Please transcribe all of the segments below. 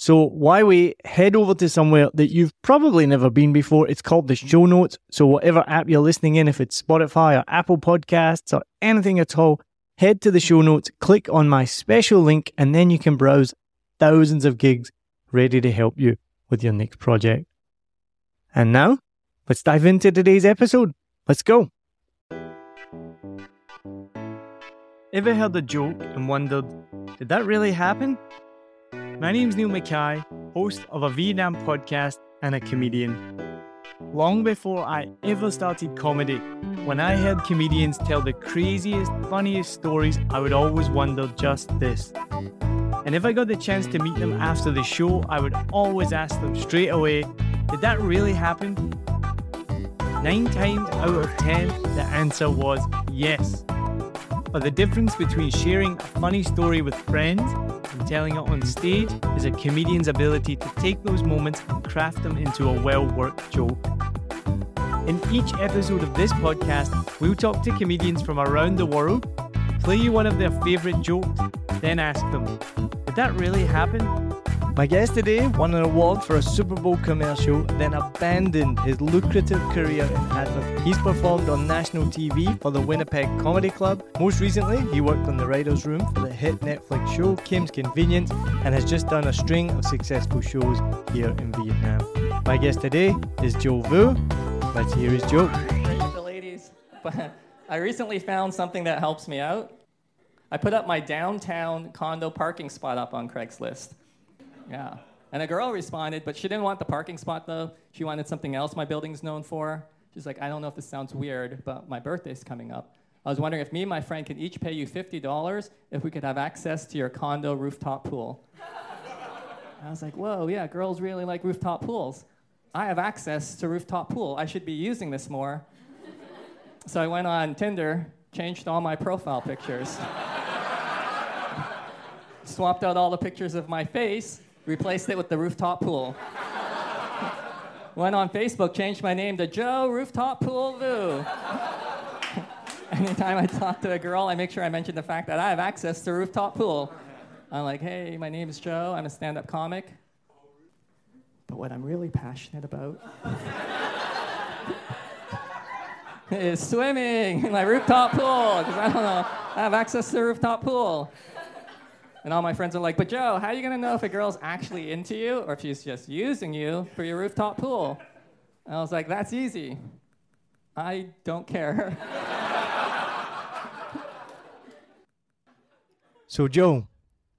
So why we Head over to somewhere that you've probably never been before. It's called the show notes. So whatever app you're listening in, if it's Spotify or Apple Podcasts or anything at all, head to the show notes, click on my special link, and then you can browse thousands of gigs ready to help you with your next project. And now, let's dive into today's episode. Let's go. Ever heard a joke and wondered, did that really happen? My name's Neil Mackay, host of a Vietnam podcast and a comedian. Long before I ever started comedy, when I heard comedians tell the craziest, funniest stories, I would always wonder just this. And if I got the chance to meet them after the show, I would always ask them straight away, did that really happen? Nine times out of ten, the answer was yes. But the difference between sharing a funny story with friends and telling it on stage is a comedian's ability to take those moments and craft them into a well worked joke. In each episode of this podcast, we'll talk to comedians from around the world, play you one of their favourite jokes, then ask them, Did that really happen? My guest today won an award for a Super Bowl commercial, then abandoned his lucrative career in advert. He's performed on national TV for the Winnipeg Comedy Club. Most recently, he worked on the Writer's Room for the hit Netflix show Kim's Convenience and has just done a string of successful shows here in Vietnam. My guest today is Joe Vu. Let's hear his joke. The ladies, but I recently found something that helps me out. I put up my downtown condo parking spot up on Craigslist. Yeah. And a girl responded, but she didn't want the parking spot though. She wanted something else my building's known for. She's like, I don't know if this sounds weird, but my birthday's coming up. I was wondering if me and my friend could each pay you $50 if we could have access to your condo rooftop pool. I was like, whoa, yeah, girls really like rooftop pools. I have access to rooftop pool. I should be using this more. So I went on Tinder, changed all my profile pictures, swapped out all the pictures of my face, replaced it with the rooftop pool. went on Facebook, changed my name to Joe Rooftop Pool Vu. Anytime I talk to a girl, I make sure I mention the fact that I have access to rooftop pool. I'm like, hey, my name is Joe. I'm a stand-up comic. But what I'm really passionate about is swimming in my rooftop pool because I don't know. I have access to the rooftop pool. And all my friends are like, but Joe, how are you going to know if a girl's actually into you or if she's just using you for your rooftop pool? And I was like, that's easy. I don't care. So, Joe,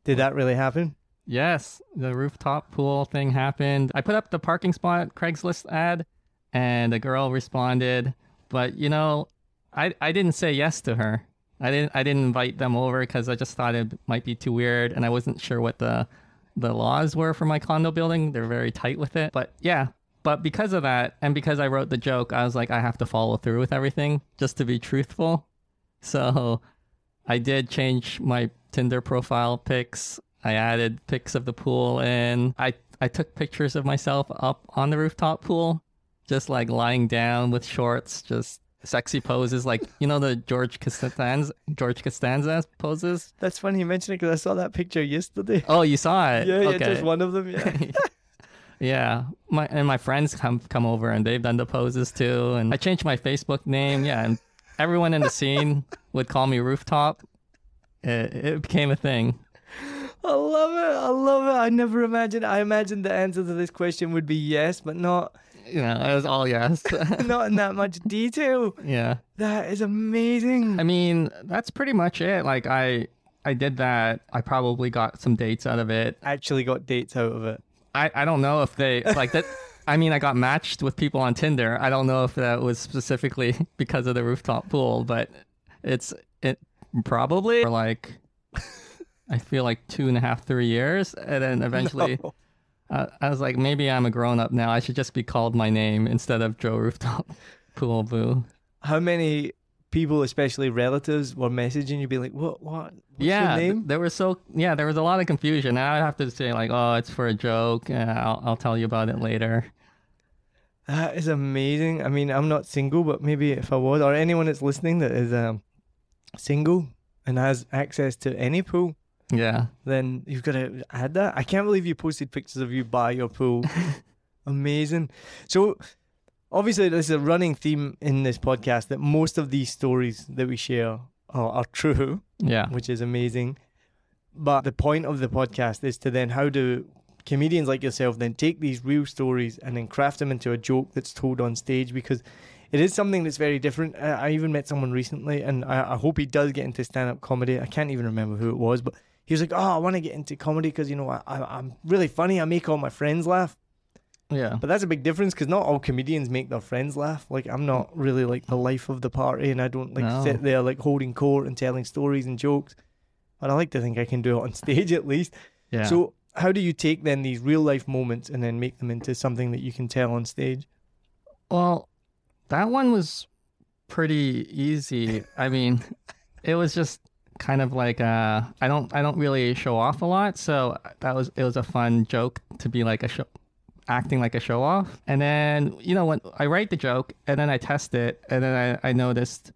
did that really happen? Yes, the rooftop pool thing happened. I put up the parking spot Craigslist ad, and a girl responded, but you know, I I didn't say yes to her I didn't I didn't invite them over because I just thought it might be too weird, and I wasn't sure what the the laws were for my condo building. They're very tight with it. But yeah, but because of that, and because I wrote the joke, I was like, I have to follow through with everything just to be truthful. So I did change my Tinder profile pics. I added pics of the pool, and I I took pictures of myself up on the rooftop pool, just like lying down with shorts, just sexy poses, like you know the George Costanza George Costanza poses. That's funny you mentioned it because I saw that picture yesterday. Oh, you saw it? Yeah, yeah, okay. just one of them. Yeah. Yeah, my and my friends come come over and they've done the poses too. And I changed my Facebook name. Yeah, and everyone in the scene would call me Rooftop. It, it became a thing. I love it. I love it. I never imagined. I imagined the answer to this question would be yes, but not You know, it was all yes. not in that much detail. yeah. That is amazing. I mean, that's pretty much it. Like I I did that. I probably got some dates out of it. Actually, got dates out of it. I, I don't know if they like that. I mean, I got matched with people on Tinder. I don't know if that was specifically because of the rooftop pool, but it's it probably for like I feel like two and a half, three years, and then eventually No. Uh, I was like, maybe I'm a grown up now. I should just be called my name instead of Joe Rooftop Pool Vu. How many people, especially relatives, were messaging you, be like, "What? What? What's yeah, your name?" there was so yeah, there was a lot of confusion. I'd have to say like, oh, it's for a joke. I'll I'll tell you about it later. That is amazing. I mean, I'm not single, but maybe if I was, or anyone that's listening that is um, single and has access to any pool, Yeah. then you've got to add that. I can't believe you posted pictures of you by your pool. Amazing. So, obviously, there's a running theme in this podcast that most of these stories that we share are, are true, Yeah. which is amazing. But the point of the podcast is to then how do comedians like yourself then take these real stories and then craft them into a joke that's told on stage because it is something that's very different. I, even met someone recently, and I, I hope he does get into stand up comedy. I can't even remember who it was, but he was like, "Oh, I want to get into comedy because you know I, I, I'm really funny. I make all my friends laugh." Yeah. But that's a big difference because not all comedians make their friends laugh. Like I'm not really like the life of the party, and I don't like No. sit there like holding court and telling stories and jokes. But I like to think I can do it on stage at least. Yeah. So how do you take then these real life moments and then make them into something that you can tell on stage? Well, that one was pretty easy. I mean, it was just kind of like uh I don't I don't really show off a lot, so that was it was a fun joke to be like a show acting like a show off. And then, you know, when I write the joke and then I test it and then I, I noticed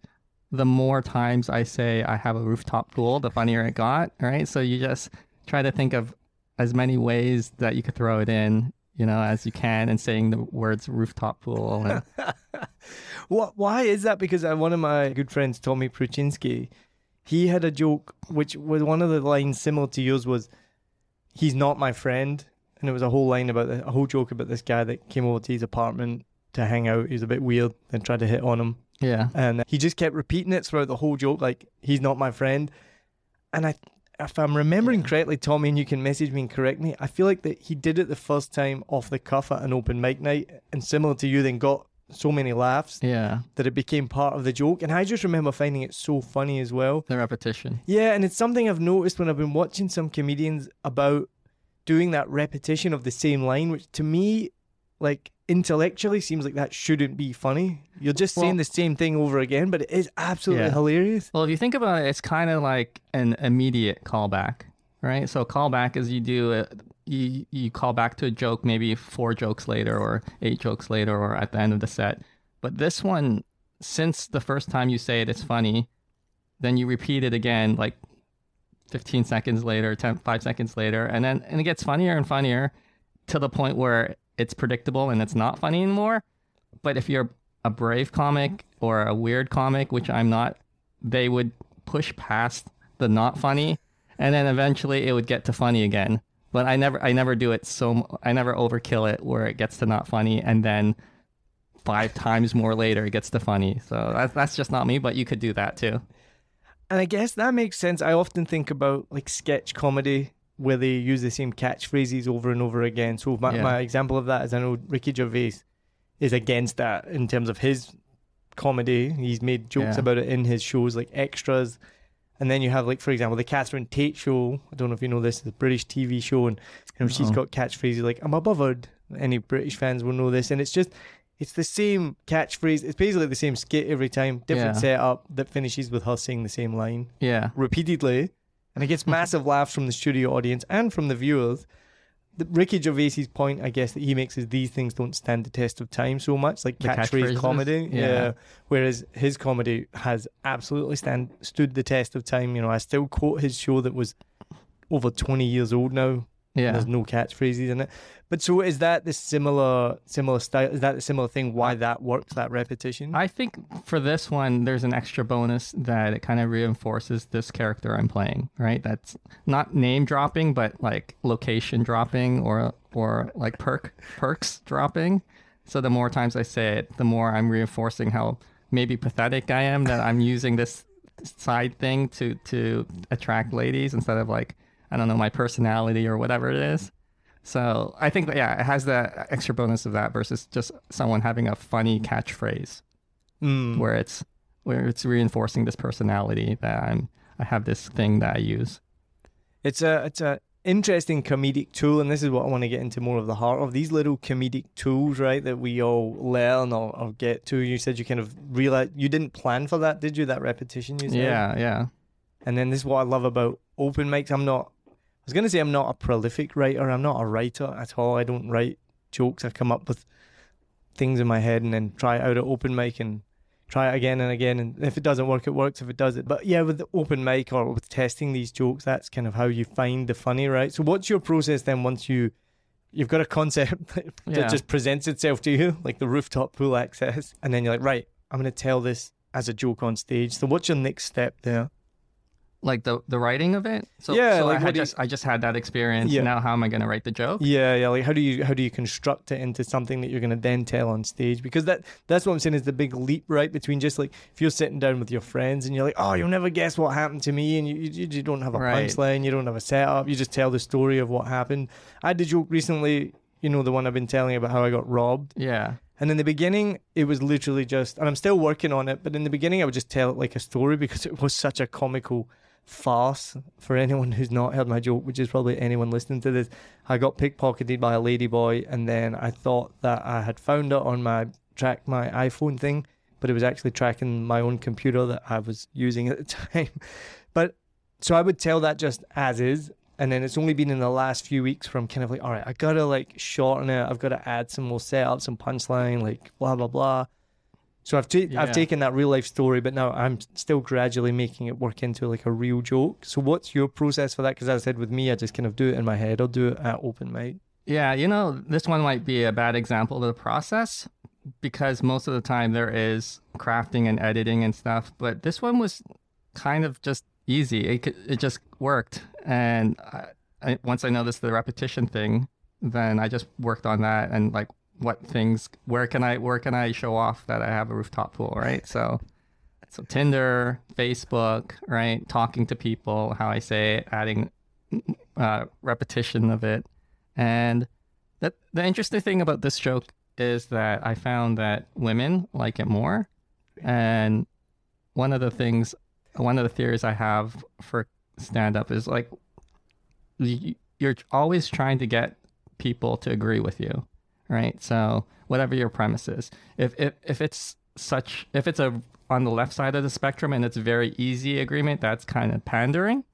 the more times I say I have a rooftop pool, the funnier it got, right? So you just try to think of as many ways that you could throw it in, you know, as you can and saying the words rooftop pool and What? Why is that? Because uh, one of my good friends, Tommy Pruczynski, he had a joke which was one of the lines similar to yours was, "He's not my friend," and it was a whole line about the, a whole joke about this guy that came over to his apartment to hang out. He was a bit weird and tried to hit on him, Yeah. and he just kept repeating it throughout the whole joke, like "He's not my friend," and I. If I'm remembering correctly, Tommy, and you can message me and correct me, I feel like that he did it the first time off the cuff at an open mic night, and similar to you, then got so many laughs Yeah. that it became part of the joke. And I just remember finding it so funny as well. The repetition. Yeah, and it's something I've noticed when I've been watching some comedians about doing that repetition of the same line, which to me, like intellectually, seems like that shouldn't be funny. You're just saying the same thing over again, but it is absolutely Yeah. hilarious. Well, if you think about it, it's kind of like an immediate callback, right? So callback is you do a, you you call back to a joke maybe four jokes later or eight jokes later or at the end of the set. But this one, since the first time you say it, it's funny, then you repeat it again like 15 seconds later, 10, 5 seconds later, and then and it gets funnier and funnier to the point where it's predictable and it's not funny anymore. But if you're a brave comic or a weird comic, which I'm not, they would push past the not funny, and then eventually it would get to funny again. But I never, I never do it so, I never overkill it where it gets to not funny, and then five times more later it gets to funny. So that's that's just not me. But you could do that too. And I guess that makes sense. I often think about like sketch comedy where they use the same catchphrases over and over again. So my, Yeah. my example of that is I know Ricky Gervais is against that in terms of his comedy. He's made jokes Yeah. about it in his shows like extras And then you have like, for example, the Catherine Tate show. I don't know if you know this, the British TV show, and you know, she's got catchphrases like "I'm a buzzard." Any British fans will know this, and it's just it's the same catchphrase. It's basically the same skit every time, different Yeah. setup that finishes with her saying the same line Yeah. repeatedly, and it gets massive laughs from the studio audience and from the viewers. The Ricky Gervais's point, I guess, that he makes is these things don't stand the test of time so much, like catchphrase comedy. Yeah. Whereas his comedy has absolutely stand stood the test of time. You know, I still quote his show that was over twenty years old now. Yeah. There's no catchphrases in it. But so is that the similar similar style? Is that the similar thing? Why that works? That repetition? I think for this one, there's an extra bonus that it kind of reinforces this character I'm playing, right? That's not name dropping, but like location dropping or or like perk perks dropping. So the more times I say it, the more I'm reinforcing how maybe pathetic I am that I'm using this side thing to to attract ladies instead of like I don't know my personality or whatever it is. So I think that yeah, it has the extra bonus of that versus just someone having a funny catchphrase Mm. where it's where it's reinforcing this personality that I'm I have this thing that I use. It's a it's a interesting comedic tool, and this is what I want to get into more of the heart of these little comedic tools, right? That we all learn or, or get to. You said you kind of realize you didn't plan for that, did you? That repetition, you said. Yeah, yeah. And then this is what I love about open mics. I'm not. I was gonna say I'm not a prolific writer. I'm not a writer at all. I don't write jokes. I come up with things in my head and then try it out at open mic and try it again and again. And if it doesn't work, it works. If it does it, but yeah, with the open mic or with testing these jokes, that's kind of how you find the funny, right? So what's your process then once you you've got a concept that Yeah. just presents itself to you, like the rooftop pool access, and then you're like, right, I'm gonna tell this as a joke on stage. So what's your next step there? Like the the writing of it. So Yeah, so like I do you- just I just had that experience. Yeah. Now how am I gonna write the joke? Yeah, yeah. Like how do you how do you construct it into something that you're gonna then tell on stage? Because that that's what I'm saying is the big leap, right? Between just like if you're sitting down with your friends and you're like, oh, you'll never guess what happened to me, and you you, you don't have a Right. punchline, you don't have a setup, you just tell the story of what happened. I had a joke recently, you know, the one I've been telling about how I got robbed. Yeah. And in the beginning, it was literally just, and I'm still working on it, but in the beginning, I would just tell it like a story because it was such a comical farce for anyone who's not heard my joke, which is probably anyone listening to this. I got pickpocketed by a ladyboy, and then I thought that I had found it on my track my iPhone thing, but it was actually tracking my own computer that I was using at the time. But so I would tell that just as is. And then it's only been in the last few weeks from kind of like, all right, I gotta like shorten it. I've got to add some more setup, some punchline, like blah blah blah. So I've ta- Yeah. I've taken that real life story, but now I'm still gradually making it work into like a real joke. So what's your process for that? Because as I said with me, I just kind of do it in my head. I'll do it at open mic. Yeah, you know, this one might be a bad example of the process because most of the time there is crafting and editing and stuff, but this one was kind of just easy. It could- it just worked, and I, I, once I noticed the repetition thing, then I just worked on that and like what things where can I where can I show off that I have a rooftop pool, right? So so Tinder, Facebook, right? Talking to people, how I say it, adding uh, repetition of it. And that the interesting thing about this joke is that I found that women like it more. And one of the things, one of the theories I have for stand up is like you're always trying to get people to agree with you, right? So whatever your premise is, if if if it's such if it's a on the left side of the spectrum and it's very easy agreement, that's kind of pandering.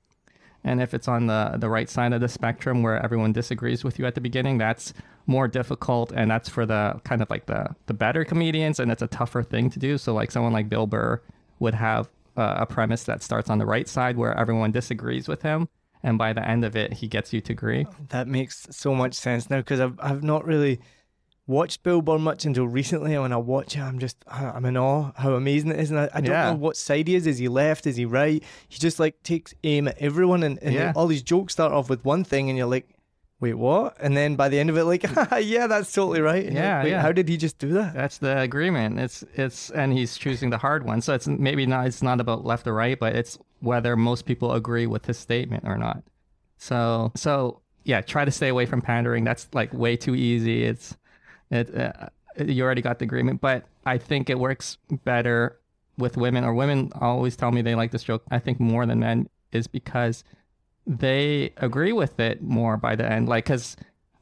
And if it's on the the right side of the spectrum where everyone disagrees with you at the beginning, that's more difficult and that's for the kind of like the the better comedians and it's a tougher thing to do. So like someone like Bill Burr would have uh, a premise that starts on the right side where everyone disagrees with him and by the end of it he gets you to agree. That makes so much sense now because I've I've not really watched Bill Burr much until recently. And when I watch it, I'm just I'm in awe how amazing it is, and I, I don't Yeah. know what side he is. Is he left? Is he right? He just like takes aim at everyone, and, and Yeah. all these jokes start off with one thing, and you're like. Wait, what? And then by the end of it, like, yeah, that's totally right. And Yeah, like, yeah. How did he just do that? That's the agreement. It's it's and he's choosing the hard one. So it's maybe not it's not about left or right, but it's whether most people agree with his statement or not. So so yeah, try to stay away from pandering. That's like way too easy. It's it uh, you already got the agreement, but I think it works better with women, or women always tell me they like this joke, I think more than men, is because they agree with it more by the end. Like, because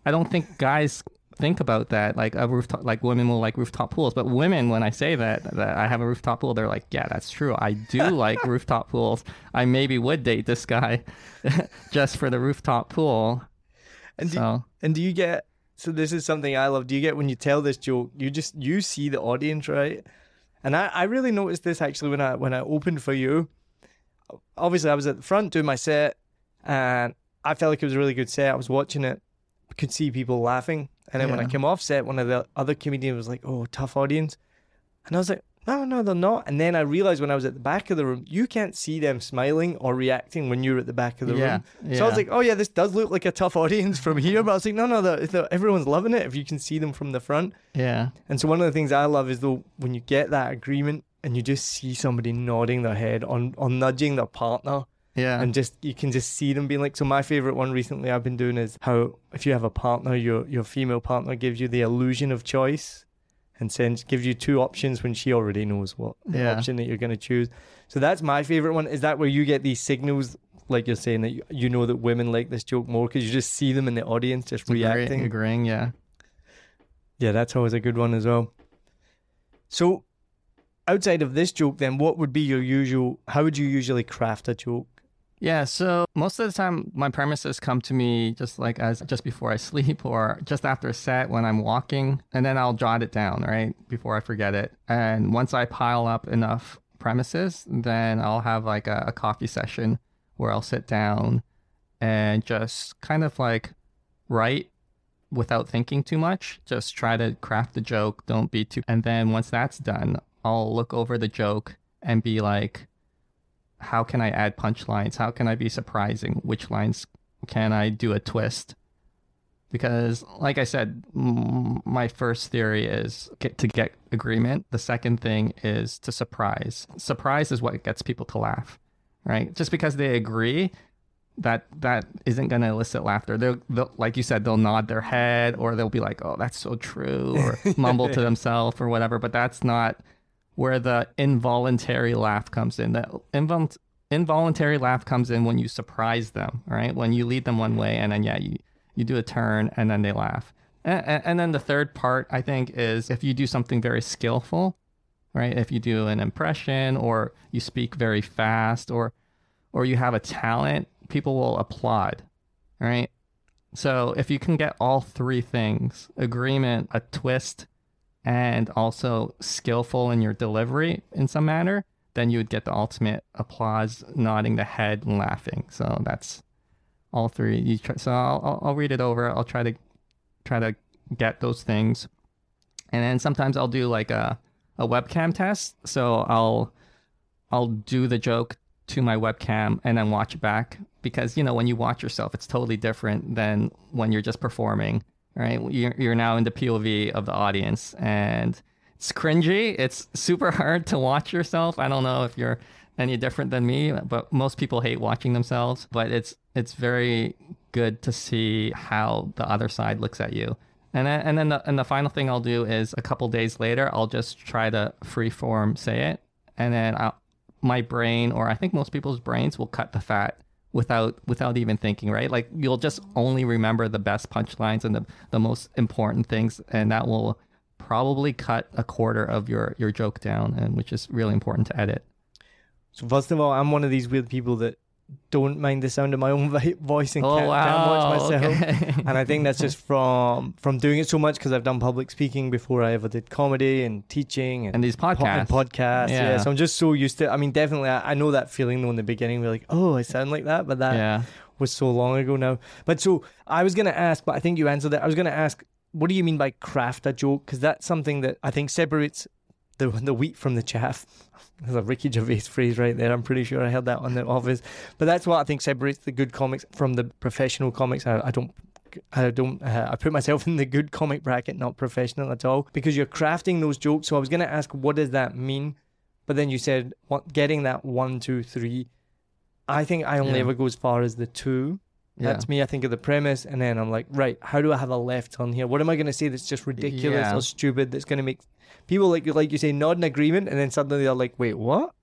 I don't think guys think about that. Like a rooftop, like women will like rooftop pools, but women, when I say that that I have a rooftop pool, they're like, yeah, that's true. I do like rooftop pools. I maybe would date this guy just for the rooftop pool. And do, So and do you get? So this is something I love. Do you get when you tell this joke? You just you see the audience, right? And I, I really noticed this actually when I when I opened for you. Obviously, I was at the front doing my set, and I felt like it was a really good set. I was watching it, could see people laughing, and then when I came off set, one of the other comedians was like, "Oh, tough audience," and I was like, "No, no, they're not." And then I realized when I was at the back of the room, you can't see them smiling or reacting when you're at the back of the Yeah, room. So I was like, "Oh yeah, this does look like a tough audience from here," but I was like, "No, no, they're, they're- everyone's loving it if you can see them from the front." yeah, And so one of the things I love is though when you get that agreement and you just see somebody nodding their head on on nudging their partner yeah, and just you can just see them being like so my favorite one recently I've been doing is how if you have a partner your your female partner gives you the illusion of choice and sends gives you two options when she already knows what Yeah. option that you're going to choose. So that's my favorite one. Is that where you get these signals like you're saying that you, you know that women like this joke more because you just see them in the audience just reacting. agreeing, yeah. Yeah, that's always a good one as well. So, outside of this joke, then, what would be your usual? How would you usually craft a joke? Yeah, so most of the time my premises come to me just like as just before I sleep or just after a set when I'm walking and then I'll jot it down, right? Before I forget it. And once I pile up enough premises, then I'll have like a, a coffee session where I'll sit down and just kind of like write without thinking too much. Just try to craft the joke, don't be too and then once that's done, I'll look over the joke and be like how can I add punchlines? How can I be surprising? Which lines can I do a twist? Because, like I said, mm, my first theory is get to get agreement. The second thing is to surprise. Surprise is what gets people to laugh, right? Just because they agree, that that isn't going to elicit laughter. They'll, they'll, like you said, they'll nod their head or they'll be like, "Oh, that's so true," or mumble to themselves or whatever. But that's not where the involuntary laugh comes in. The invol- involuntary laugh comes in when you surprise them, right? When you lead them one way and then, yeah, you, you do a turn and then they laugh. And, and, and then the third part, I think, is if you do something very skillful, right? If you do an impression or you speak very fast or, or you have a talent, people will applaud, right? So if you can get all three things agreement, a twist, and also skillful in your delivery in some manner, then you would get the ultimate applause, nodding the head and laughing. So that's all three. You try, so I'll, I'll read it over. I'll try to try to get those things, and then sometimes I'll do like a a webcam test. So I'll I'll do the joke to my webcam and then watch it back because you know when you watch yourself, it's totally different than when you're just performing right? You're, you're now in the POV of the audience and it's cringy. It's super hard to watch yourself. I don't know if you're any different than me, but most people hate watching themselves, but it's it's very good to see how the other side looks at you. And then, and then the, and the final thing I'll do is a couple days later, I'll just try to freeform say it. And then I'll, my brain, or I think most people's brains will cut the fat without without even thinking, right? Like you'll just only remember the best punchlines and the, the most important things, and that will probably cut a quarter of your your joke down, and which is really important to edit. So first of all, I'm one of these weird people that don't mind the sound of my own voice and Oh can't, can't watch myself. okay. and I think that's just from from doing it so much because I've done public speaking before I ever did comedy and teaching and, and these po- podcasts. and podcasts. Yeah. Yeah. so I'm just so used to. I mean, definitely, I, I know that feeling though in the beginning. We're like, oh, I sound like that, but that yeah. was so long ago now. But so I was gonna ask, but I think you answered it. I was gonna ask, what do you mean by craft a joke? Because that's something that I think separates the the wheat from the chaff. There's a Ricky Gervais phrase right there. I'm pretty sure I heard that on the office. But that's what I think separates the good comics from the professional comics. I, I don't. I don't. Uh, I put myself in the good comic bracket, not professional at all, because you're crafting those jokes. So I was going to ask, what does that mean? But then you said, what, getting that one, two, three. I think I only Yeah. ever go as far as the two That's me. I think of the premise, and then I'm like, right, how do I have a left on here? What am I going to say that's just ridiculous Yeah. or stupid that's going to make people like like you say nod in agreement, and then suddenly they're like, wait, what?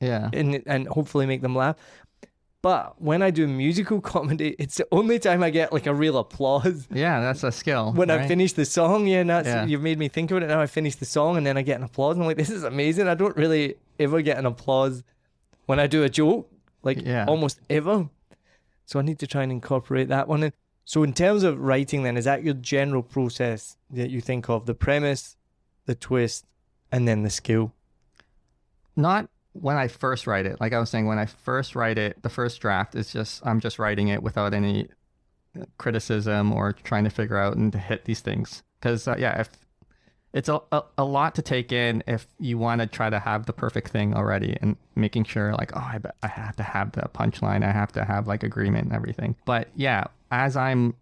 Yeah. and and hopefully make them laugh. But when I do musical comedy, it's the only time I get like a real applause. Yeah, that's a skill. When I finish the song, yeah, and that's Yeah. you've made me think of it. Now I finish the song, and then I get an applause. And I'm like, this is amazing. I don't really ever get an applause when I do a joke, like Yeah. almost ever. So I need to try and incorporate that one in. So in terms of writing, then is that your general process that you think of? The premise, the twist, and then the skill. not when I first write it. Like I was saying, when I first write it, the first draft is just I'm just writing it without any criticism or trying to figure out and to hit these things. Because uh, yeah, if it's a, a a lot to take in if you want to try to have the perfect thing already and making sure like oh I bet I have to have the punchline, I have to have like agreement and everything. But yeah, as I'm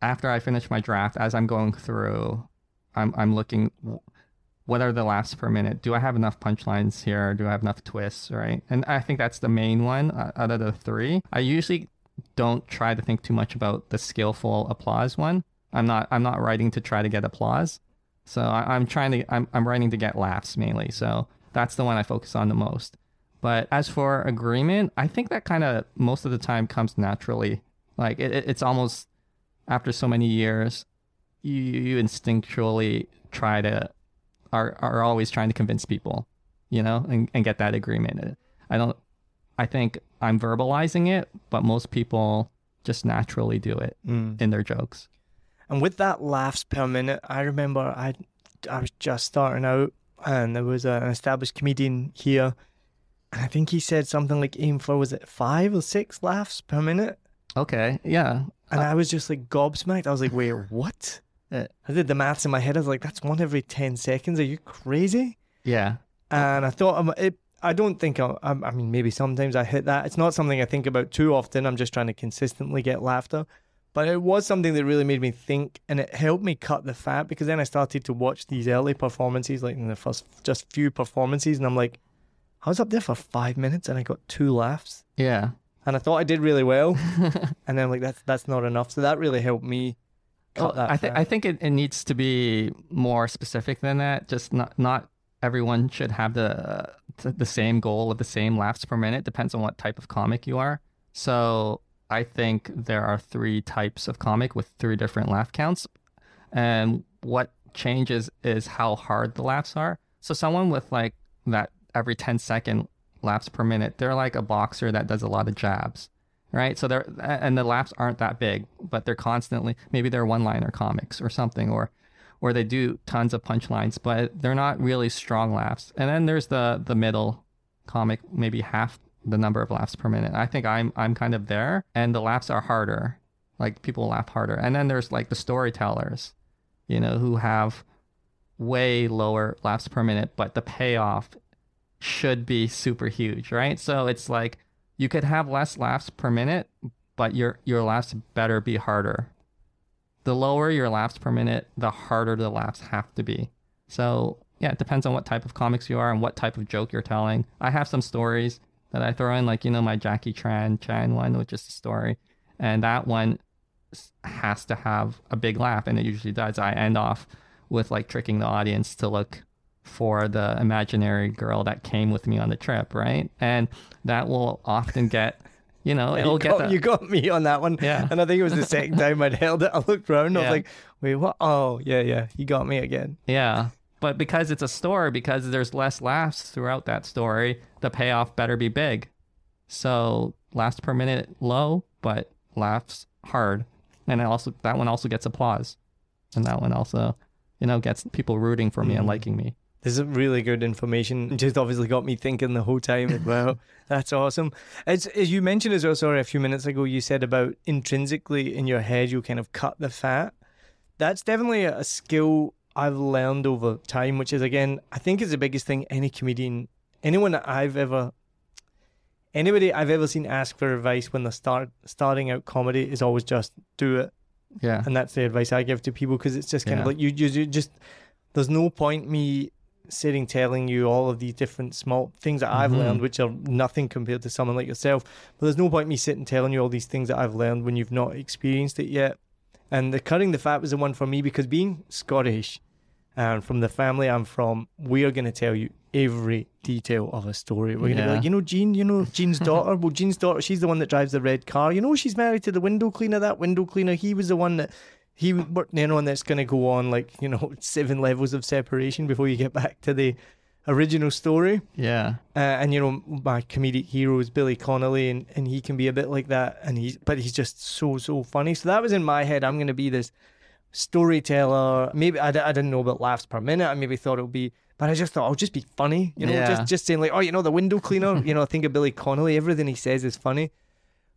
after I finish my draft, as I'm going through, I'm I'm looking what are the laughs per minute? Do I have enough punchlines here? Do I have enough twists? Right. And I think that's the main one uh, out of the three. I usually don't try to think too much about the skillful applause one. I'm not. I'm not writing to try to get applause. So I, I'm trying to. I'm. I'm writing to get laughs mainly. So that's the one I focus on the most. But as for agreement, I think that kind of most of the time comes naturally. Like it- it's almost after so many years, you you instinctually try to are are always trying to convince people, you know, and, and get that agreement. I don't I think I'm verbalizing it, but most people just naturally do it mm. in their jokes. And with that laughs per minute, I remember I I was just starting out and there was an established comedian here and I think he said something like aim for was it five or six laughs per minute? Okay. Yeah. And uh, I was just like gobsmacked. I was like, wait, what? I did the maths in my head. I was like, that's one every 10 seconds. Are you crazy? yeah. And I thought, um, it, I don't think, I, I I mean, maybe sometimes I hit that. It's not something I think about too often. I'm just trying to consistently get laughter. But it was something that really made me think and it helped me cut the fat because then I started to watch these early performances, like in the first just few performances. And I'm like, I was up there for five minutes and I got two laughs. Yeah. And I thought I did really well. and then I'm like, that's, that's not enough. So that really helped me cut Oh, that I think. I think it, it needs to be more specific than that. Just not not everyone should have the the same goal of the same laughs per minute. Depends on what type of comic you are. So I think there are three types of comic with three different laugh counts, and what changes is how hard the laughs are. So someone with like that every 10 second laughs per minute, they're like a boxer that does a lot of jabs right? So they're and the laughs aren't that big, but they're constantly maybe they're one-liner comics or something, or or they do tons of punchlines, but they're not really strong laughs. And then there's the the middle comic, maybe half the number of laughs per minute. I think I'm I'm kind of there, and the laughs are harder. Like people laugh harder. And then there's like the storytellers, you know, who have way lower laughs per minute, but the payoff should be super huge, right? So it's like you could have less laughs per minute, but your your laughs better be harder. The lower your laughs per minute, the harder the laughs have to be. So yeah, it depends on what type of comics you are and what type of joke you're telling. I have some stories that I throw in, like you know my Jackie Chan Chan one, which is a story, and that one has to have a big laugh, and it usually does. I end off with like tricking the audience to look for the imaginary girl that came with me on the trip, right? And that will often get, you know, it'll you, get got, the, you got me on that one. Yeah. And I think it was the second time I'd held it. I looked around. I was like, wait, what? Oh, yeah, yeah. You got me again. yeah. But because it's a story, because there's less laughs throughout that story, the payoff better be big. So laughs per minute low, but laughs hard, and also that one also gets applause, and that one also, you know, gets people rooting for me and mm. liking me. This is really good information. It Just obviously got me thinking the whole time well. That's awesome. As, as you mentioned as well, sorry, a few minutes ago, you said about intrinsically in your head, you kind of cut the fat. That's definitely a skill I've learned over time, which is, again, I think is the biggest thing any comedian, anyone that I've ever, anybody I've ever seen ask for advice when they're start, starting out comedy is always just do it Yeah. and that's the advice I give to people because it's just kind of like you, you, you just there's no point me sitting telling you all of these different small things that I've learned, mm-hmm. which are nothing compared to someone like yourself. But there's no point me sitting telling you all these things that I've learned when you've not experienced it yet. And the cutting the fat was the one for me because being Scottish and from the family I'm from, we are going to tell you every detail of a story. We're going to be like, you know, Jean, you know, Jean's daughter. Well, Jean's daughter, she's the one that drives the red car. You know, she's married to the window cleaner. That window cleaner, he was the one that he worked, know, that's going to go on like, you know, seven levels of separation before you get back to the original story. Yeah. Uh, and you know, my comedic hero is Billy Connolly, and, and he can be a bit like that. And he's, but he's just so so funny. So that was in my head. I'm going to be this storyteller. Maybe I, I didn't know about laughs per minute. I maybe thought it would be, but I just thought I'll just be funny. You know, Yeah. just just saying like, oh, you know, the window cleaner. you know, think of Billy Connolly. Everything he says is funny.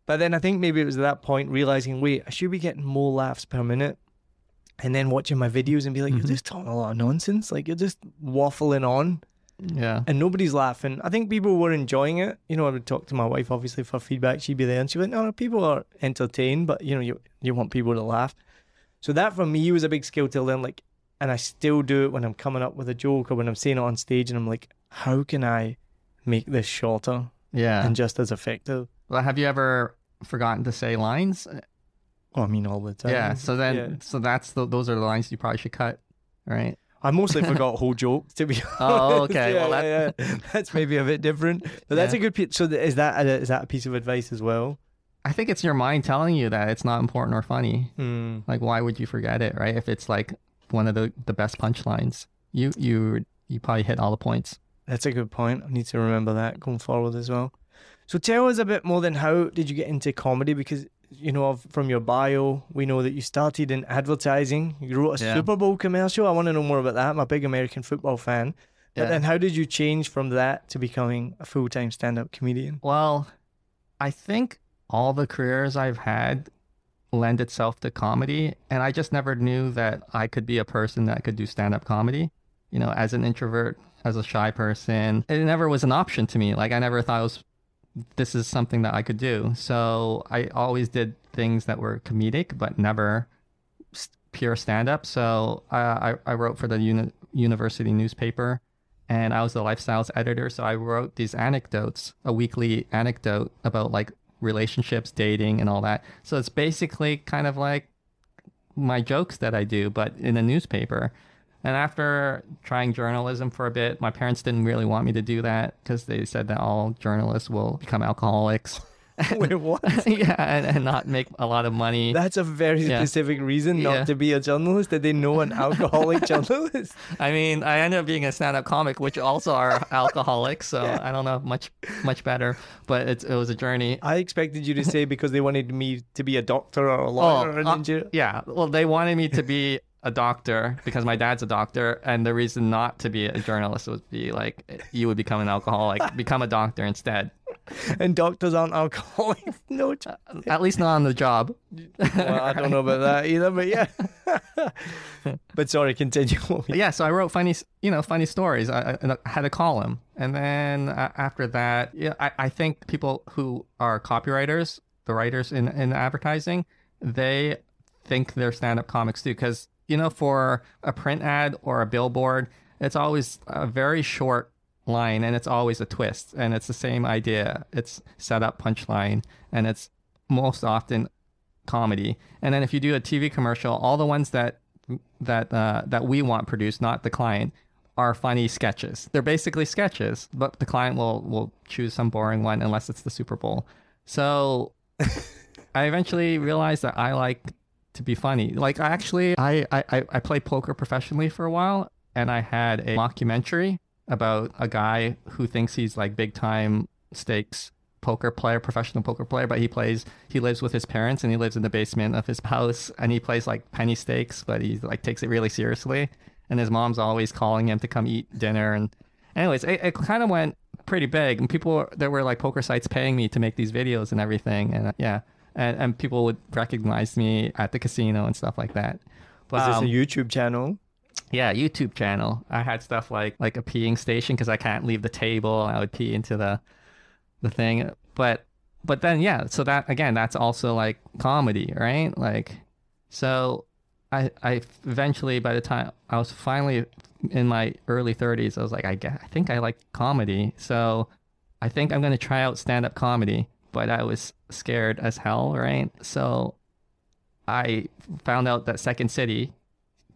But then I think maybe it was at that point realizing, wait, I should be getting more laughs per minute. And then watching my videos and be like, Mhm. you're just talking a lot of nonsense. Like you're just waffling on Yeah. and nobody's laughing. I think people were enjoying it. You know, I would talk to my wife obviously for feedback. She'd be there and she went, "No, people are entertained, but you know, you you want people to laugh." So that for me was a big skill to learn. Like, and I still do it when I'm coming up with a joke or when I'm saying it on stage, and I'm like, "How can I make this shorter Yeah. and just as effective?" Well, have you ever forgotten to say lines? Oh, I mean, all the time. yeah. So then, Yeah. so that's the, those are the lines you probably should cut, right? I mostly forgot whole jokes to be honest. Oh, okay. Yeah, Well, yeah, that- yeah. that's maybe a bit different. But that's Yeah. a good piece. So is that a, is that a piece of advice as well? I think it's your mind telling you that it's not important or funny. Hmm. Like, why would you forget it, right? If it's like one of the, the best punchlines, you you you probably hit all the points. That's a good point. I need to remember that going forward as well. So tell us a bit more than how did you get into comedy? Because you know, from your bio, we know that you started in advertising. You wrote a Yeah. Super Bowl commercial. I want to know more about that. I'm a big American football fan. But Yeah. then, how did you change from that to becoming a full time stand up comedian? Well, I think all the careers I've had lend itself to comedy, and I just never knew that I could be a person that could do stand up comedy. You know, as an introvert, as a shy person, it never was an option to me. Like I never thought it was this is something that I could do. So I always did things that were comedic, but never pure stand up. So I, I, I wrote for the uni- university newspaper and I was the lifestyles editor. So I wrote these anecdotes, a weekly anecdote about like relationships, dating, and all that. So it's basically kind of like my jokes that I do, but in a newspaper. And after trying journalism for a bit, my parents didn't really want me to do that because they said that all journalists will become alcoholics. Wait, what? yeah, and, and not make a lot of money. That's a very Yeah. specific reason not Yeah. to be a journalist. Did they know an alcoholic journalist? I mean, I ended up being a stand-up comic, which also are alcoholics. So I don't know much, much better. But it's, it was a journey. I expected you to say because they wanted me to be a doctor or a lawyer or an uh, engineer. yeah. Well, they wanted me to be a doctor because my dad's a doctor, and the reason not to be a journalist would be like you would become an alcoholic, become a doctor instead. And doctors aren't alcoholics. No, ch- At least not on the job. well, I don't know about that either, but yeah. but sorry, continue. Yeah, so I wrote funny, you know, funny stories. I, I- I had a column, and then uh, after that, yeah, I, I think people who are copywriters, the writers in in advertising, they think they're stand-up comics too, because you know, for a print ad or a billboard, it's always a very short line, and it's always a twist, and it's the same idea. It's set up punchline, and it's most often comedy. And then if you do a TV commercial, all the ones that that uh, that we want produced, not the client, are funny sketches. They're basically sketches, but the client will will choose some boring one unless it's the Super Bowl. So I eventually realized that I like to be funny. Like I actually I I I played poker professionally for a while, and I had a mockumentary about a guy who thinks he's like big time stakes poker player, professional poker player, but he plays he lives with his parents and he lives in the basement of his house and he plays like penny stakes, but he like takes it really seriously. And his mom's always calling him to come eat dinner and anyways, it, it kind of went pretty big and people there were like poker sites paying me to make these videos and everything and uh, yeah. And and people would recognize me at the casino and stuff like that. Was Um, this a YouTube channel? yeah, YouTube channel. I had stuff like like a peeing station because I can't leave the table. I would pee into the the thing. But but then yeah, so that again, that's also like comedy, right? Like so I, I eventually, by the time I was finally in my early 30s, I was like, I, I think I like comedy. So I think I'm going to try out stand up comedy. But I was scared as hell, right? So I found out that Second City,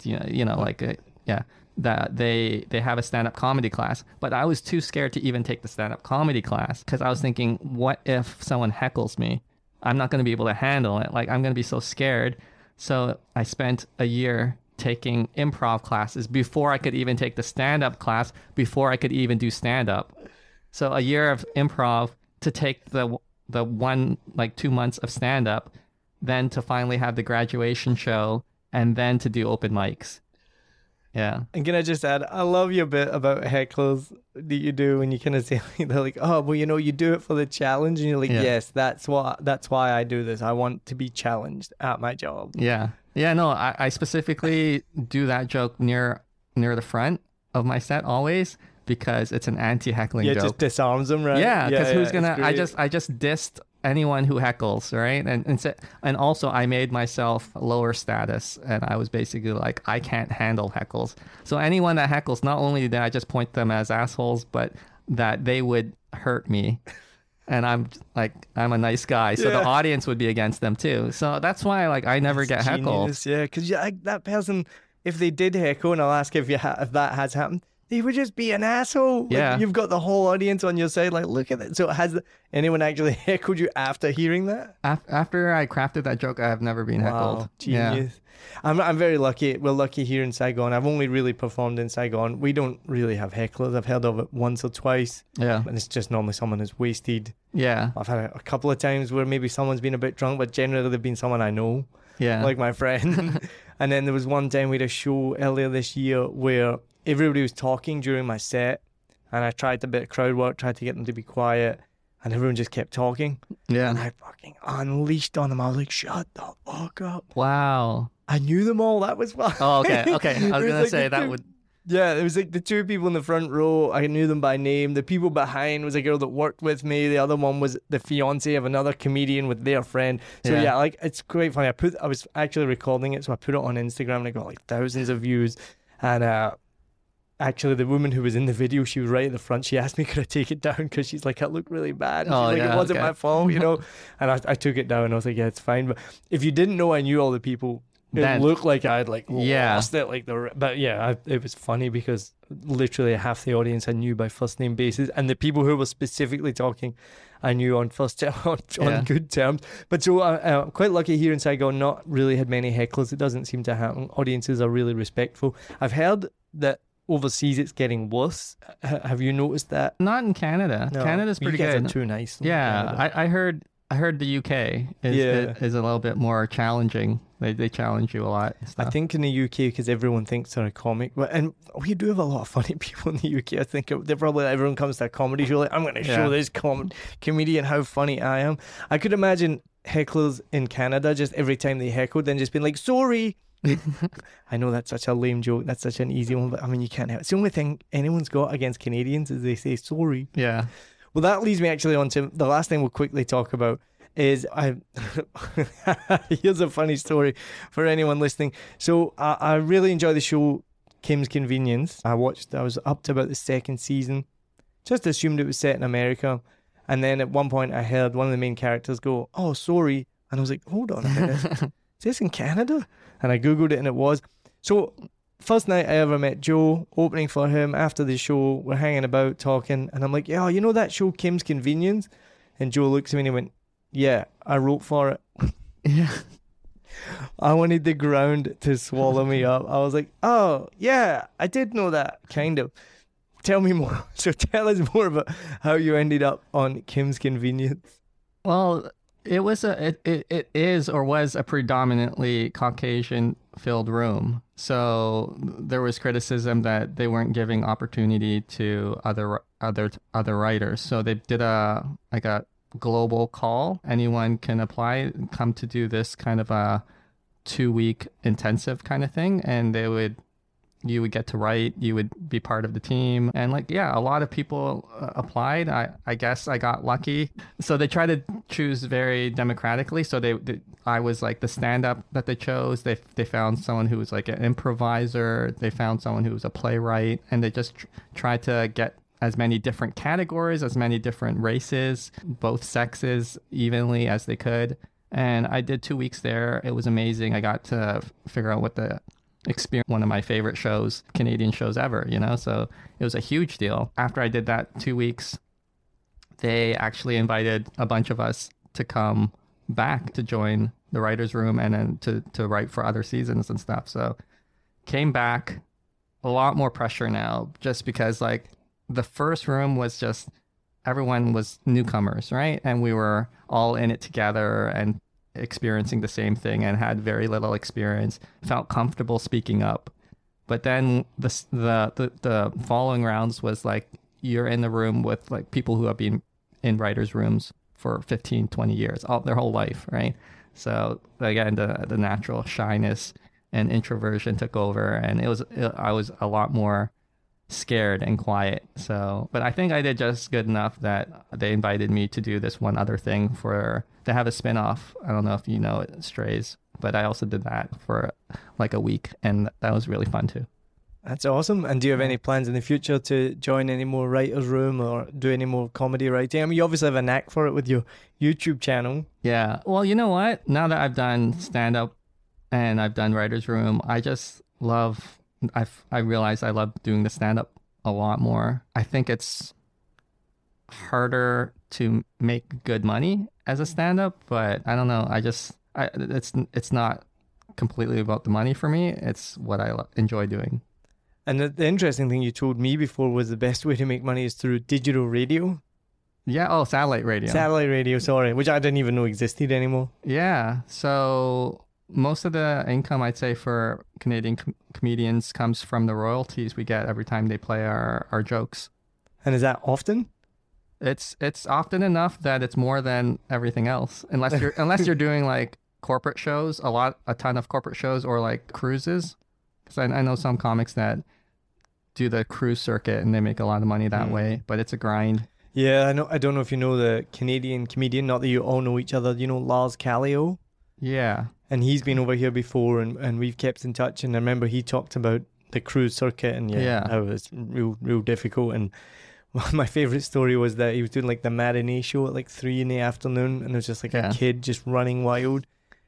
you know, you know like, uh, yeah, that they they have a stand up comedy class. But I was too scared to even take the stand up comedy class because I was thinking, what if someone heckles me? I'm not going to be able to handle it. Like, I'm going to be so scared. So I spent a year taking improv classes before I could even take the stand up class, before I could even do stand up. So a year of improv to take the the one like 2 months of stand up, then to finally have the graduation show and then to do open mics. Yeah. And can I just add, I love your bit about hecklers that you do when you kind of say they're like, oh, well, you know, you do it for the challenge, and you're like, Yeah. yes, that's why that's why I do this. I want to be challenged at my job. Yeah. Yeah, no, I, I specifically do that joke near near the front of my set always because it's an anti heckling Yeah, joke. just disarms them, right? Yeah, because who's it's gonna? I just I just dissed anyone who heckles, right? And and, sa- and also I made myself lower status, and I was basically like I can't handle heckles. So anyone that heckles, not only did I just point them as assholes, but that they would hurt me. And I'm like I'm a nice guy, so Yeah. the audience would be against them too. So that's why like I never get heckled. Genius, yeah, because that person, if they did heckle, and I'll ask if you ha- if that has happened, they would just be an asshole. Like, Yeah. you've got the whole audience on your side. Like, look at that. So has anyone actually heckled you after hearing that? After I crafted that joke, I have never been heckled. Wow, genius. I'm I'm very lucky. We're lucky here in Saigon. I've only really performed in Saigon. We don't really have hecklers. I've heard of it once or twice, Yeah. and it's just normally someone who's wasted. Yeah. I've had a, a couple of times where maybe someone's been a bit drunk, but generally they've been someone I know. Yeah. like my friend. and then there was one time we had a show earlier this year where everybody was talking during my set, and I tried a bit of crowd work, tried to get them to be quiet, and everyone just kept talking. Yeah. And. I fucking unleashed on them. I was like, "Shut the fuck up!" Wow. I knew them all. That was fine. Oh, okay. Okay. I was was gonna say that would. Yeah, it was like the two people in the front row. I knew them by name. The people behind was a girl that worked with me. The other one was the fiance of another comedian with their friend. So Yeah. yeah, like it's quite funny. I put I was actually recording it, so I put it on Instagram and I got like thousands of views. And uh actually the woman who was in the video, she was right at the front. She asked me could I take it down because she's like, I look really bad. And Oh, she's like, yeah, it wasn't okay. my fault, you know. and I, I took it down. And I was like, yeah, it's fine. But if you didn't know I knew all the people, it Then- looked like I'd like Yeah. lost it. Like the, but yeah, I, it was funny because literally half the audience I knew by first name basis, and the people who were specifically talking, I knew on first ter- on, on Yeah. good terms. But so uh, uh, I'm quite lucky here in Saigon. Not really had many hecklers. It doesn't seem to happen. Audiences are really respectful. I've heard that overseas it's getting worse. H- have you noticed that? Not in Canada. No, Canada's pretty good. Too nice. yeah, I, I heard. I heard the UK is, Yeah. is a little bit more challenging. They they challenge you a lot. I think in the UK because everyone thinks they're a comic, but and we do have a lot of funny people in the UK. I think they're probably everyone comes to a comedy show like I'm going to Yeah. show this com- comedian how funny I am. I could imagine hecklers in Canada just every time they heckled, then just being like sorry. I know that's such a lame joke. That's such an easy one, but I mean you can't help. It's the only thing anyone's got against Canadians is they say sorry. Yeah. Well, that leads me actually on to the last thing we'll quickly talk about is I. here's a funny story for anyone listening. So I, I really enjoy the show Kim's Convenience. I watched. I was up to about the second season. Just assumed it was set in America, and then at one point I heard one of the main characters go, "Oh, sorry," and I was like, "Hold on a minute, is this in Canada?" And I googled it, and it was. So first night I ever met Joe, opening for him after the show, we're hanging about talking, and I'm like, yeah, you know that show Kim's Convenience? And Joe looks at me and he went, yeah, I wrote for it. Yeah. I wanted the ground to swallow me up. I was like, oh, yeah, I did know that, kind of. Tell me more. So tell us more about how you ended up on Kim's Convenience. Well, it was a it, it, it is or was a predominantly Caucasian filled room. So there was criticism that they weren't giving opportunity to other other other writers. So they did a like a global call. Anyone can apply, come to do this kind of a two week intensive kind of thing, and they would you would get to write you would be part of the team and like yeah a lot of people uh, applied i i guess i got lucky so they try to choose very democratically so they, they I was like the stand up that they chose. They they found someone who was like an improviser. They found someone who was a playwright, and they just tr- tried to get as many different categories, as many different races, both sexes evenly as they could. And I did two weeks there. It was amazing. I got to figure out what the experience one of my favorite shows canadian shows ever you know so it was a huge deal after i did that two weeks they actually invited a bunch of us to come back to join the writers room and then to, to write for other seasons and stuff so came back a lot more pressure now just because like the first room was just everyone was newcomers right and we were all in it together and experiencing the same thing and had very little experience, felt comfortable speaking up. But then the the the, the following rounds was like you're in the room with like people who have been in writers' rooms for 15, 20 years, all their whole life, right? So again, the the natural shyness and introversion took over, and it was it, I was a lot more scared and quiet. So, but I think I did just good enough that they invited me to do this one other thing for to have a spin-off. I don't know if you know it, Strays, but I also did that for like a week and that was really fun too. That's awesome. And do you have any plans in the future to join any more writers' room or do any more comedy writing? I mean, you obviously have a knack for it with your YouTube channel. Yeah. Well, you know what? Now that I've done stand up and I've done writers' room, I just love I've I realize I love doing the stand up a lot more. I think it's harder to make good money as a stand up, but I don't know. I just I it's it's not completely about the money for me. It's what I enjoy doing. And the, the interesting thing you told me before was the best way to make money is through digital radio. Yeah, oh, satellite radio. Satellite radio, sorry, which I didn't even know existed anymore. Yeah. So most of the income I'd say for Canadian com- comedians comes from the royalties we get every time they play our, our jokes. And is that often? It's it's often enough that it's more than everything else. Unless you're unless you're doing like corporate shows, a lot a ton of corporate shows or like cruises. Cuz I, I know some comics that do the cruise circuit and they make a lot of money that Mm. way, but it's a grind. Yeah, I know. I don't know if you know the Canadian comedian. Not that you all know each other. You know Lars Callieou, Yeah. and he's been over here before, and, and we've kept in touch. And I remember he talked about the cruise circuit, and yeah, Yeah. how it was real, real difficult. And my favorite story was that he was doing like the matinee show at like three in the afternoon, and there was just like Yeah. a kid just running wild.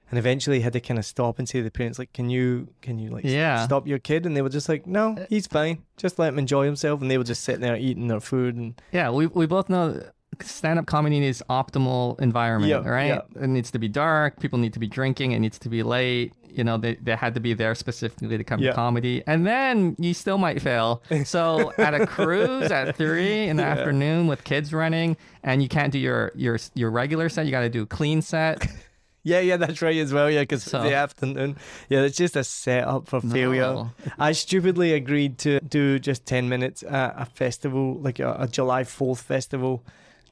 And eventually, he had to kind of stop and say to the parents, like, "Can you, can you like Yeah. stop your kid?" And they were just like, "No, uh, he's fine. Just let him enjoy himself." And they were just sitting there eating their food and Yeah, we we both know stand up comedy needs optimal environment, Yeah, right? yeah. It needs to be dark, people need to be drinking, it needs to be late. You know, they, they had to be there specifically to come Yeah. to comedy. And then you still might fail. So at a cruise at three in the afternoon with kids running and you can't do your your your regular set, you gotta do a clean set. Yeah, yeah, that's right as well. Yeah, because So- the afternoon. Yeah, it's just a setup for failure. No. I stupidly agreed to do just 10 minutes at a festival, like a, a July 4th festival.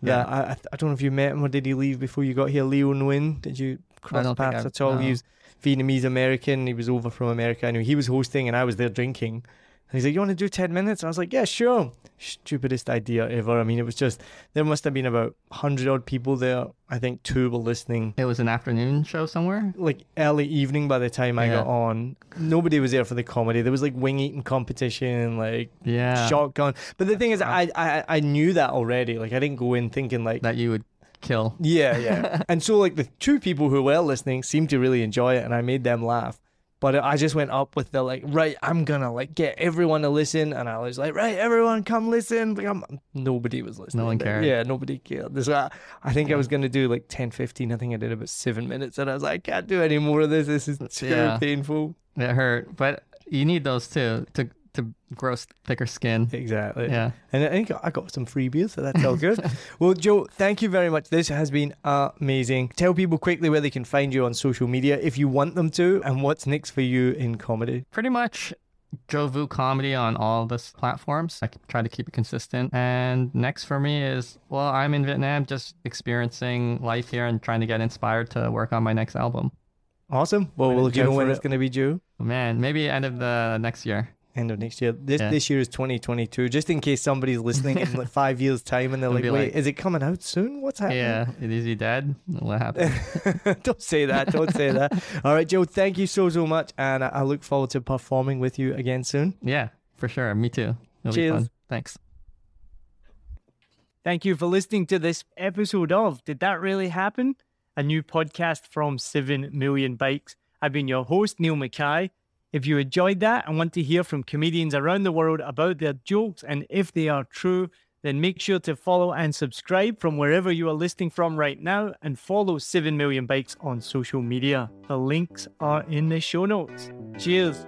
That I, I I don't know if you met him or did he leave before you got here? Leo Nguyen, did you cross paths at all? He was Vietnamese American. He was over from America. I knew he was hosting and I was there drinking. And he's like, You want to do 10 minutes? I was like, Yeah, sure. Stupidest idea ever. I mean, it was just, there must have been about 100 odd people there. I think two were listening It was an afternoon show somewhere. like early evening by the time I got on. Nobody was there for the comedy. There was like wing eating competition, like Yeah. shotgun. But the thing is, I, I I knew that already. Like I didn't go in thinking like. That you would kill. yeah, yeah. and so, like, the two people who were listening seemed to really enjoy it, and I made them laugh. But I just went up with the, like, right, I'm gonna, like, get everyone to listen. And I was like, right, everyone come listen. Like, I'm, nobody was listening. No one cared. Yeah, nobody cared. This, I, I think I was gonna do, like, 10, 15. I think I did about seven minutes. And I was like, I can't do any more of this. This is too Yeah. painful. It hurt. But you need those too to to grow thicker skin. Exactly. Yeah. And I think I got some freebies, so that's all good. well, Joe, thank you very much. This has been amazing. Tell people quickly where they can find you on social media if you want them to, and what's next for you in comedy. pretty much Joe Vu comedy on all the platforms. I try to keep it consistent. And next for me is, well, I'm in Vietnam just experiencing life here and trying to get inspired to work on my next album. Awesome. Well, we'll do you know when it's going to be due? Man, maybe end of the next year. End of next year. This Yeah. this year is 2022. Just in case somebody's listening in like five years' time and they're They'll like, be "Wait, like- is it coming out soon? What's happening?" Yeah, is he dead? What happened? don't say that. Don't say that. All right, Joe. Thank you so so much, and I, I look forward to performing with you again soon. yeah, for sure. Me too. It'll Cheers. be fun. Thanks. Thank you for listening to this episode of Did That Really Happen? A new podcast from 7 Million Bikes. I've been your host, Neil Mackay. If you enjoyed that and want to hear from comedians around the world about their jokes and if they are true, then make sure to follow and subscribe from wherever you are listening from right now and follow 7 Million Bikes on social media. The links are in the show notes. Cheers.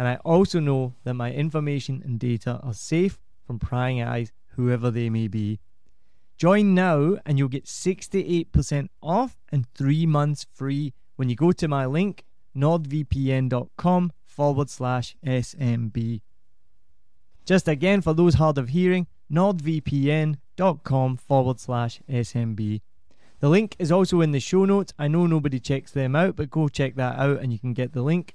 and I also know that my information and data are safe from prying eyes, whoever they may be. Join now, and you'll get 68% off and three months free when you go to my link, nordvpn.com forward slash SMB. Just again, for those hard of hearing, nordvpn.com forward slash SMB. The link is also in the show notes. I know nobody checks them out, but go check that out and you can get the link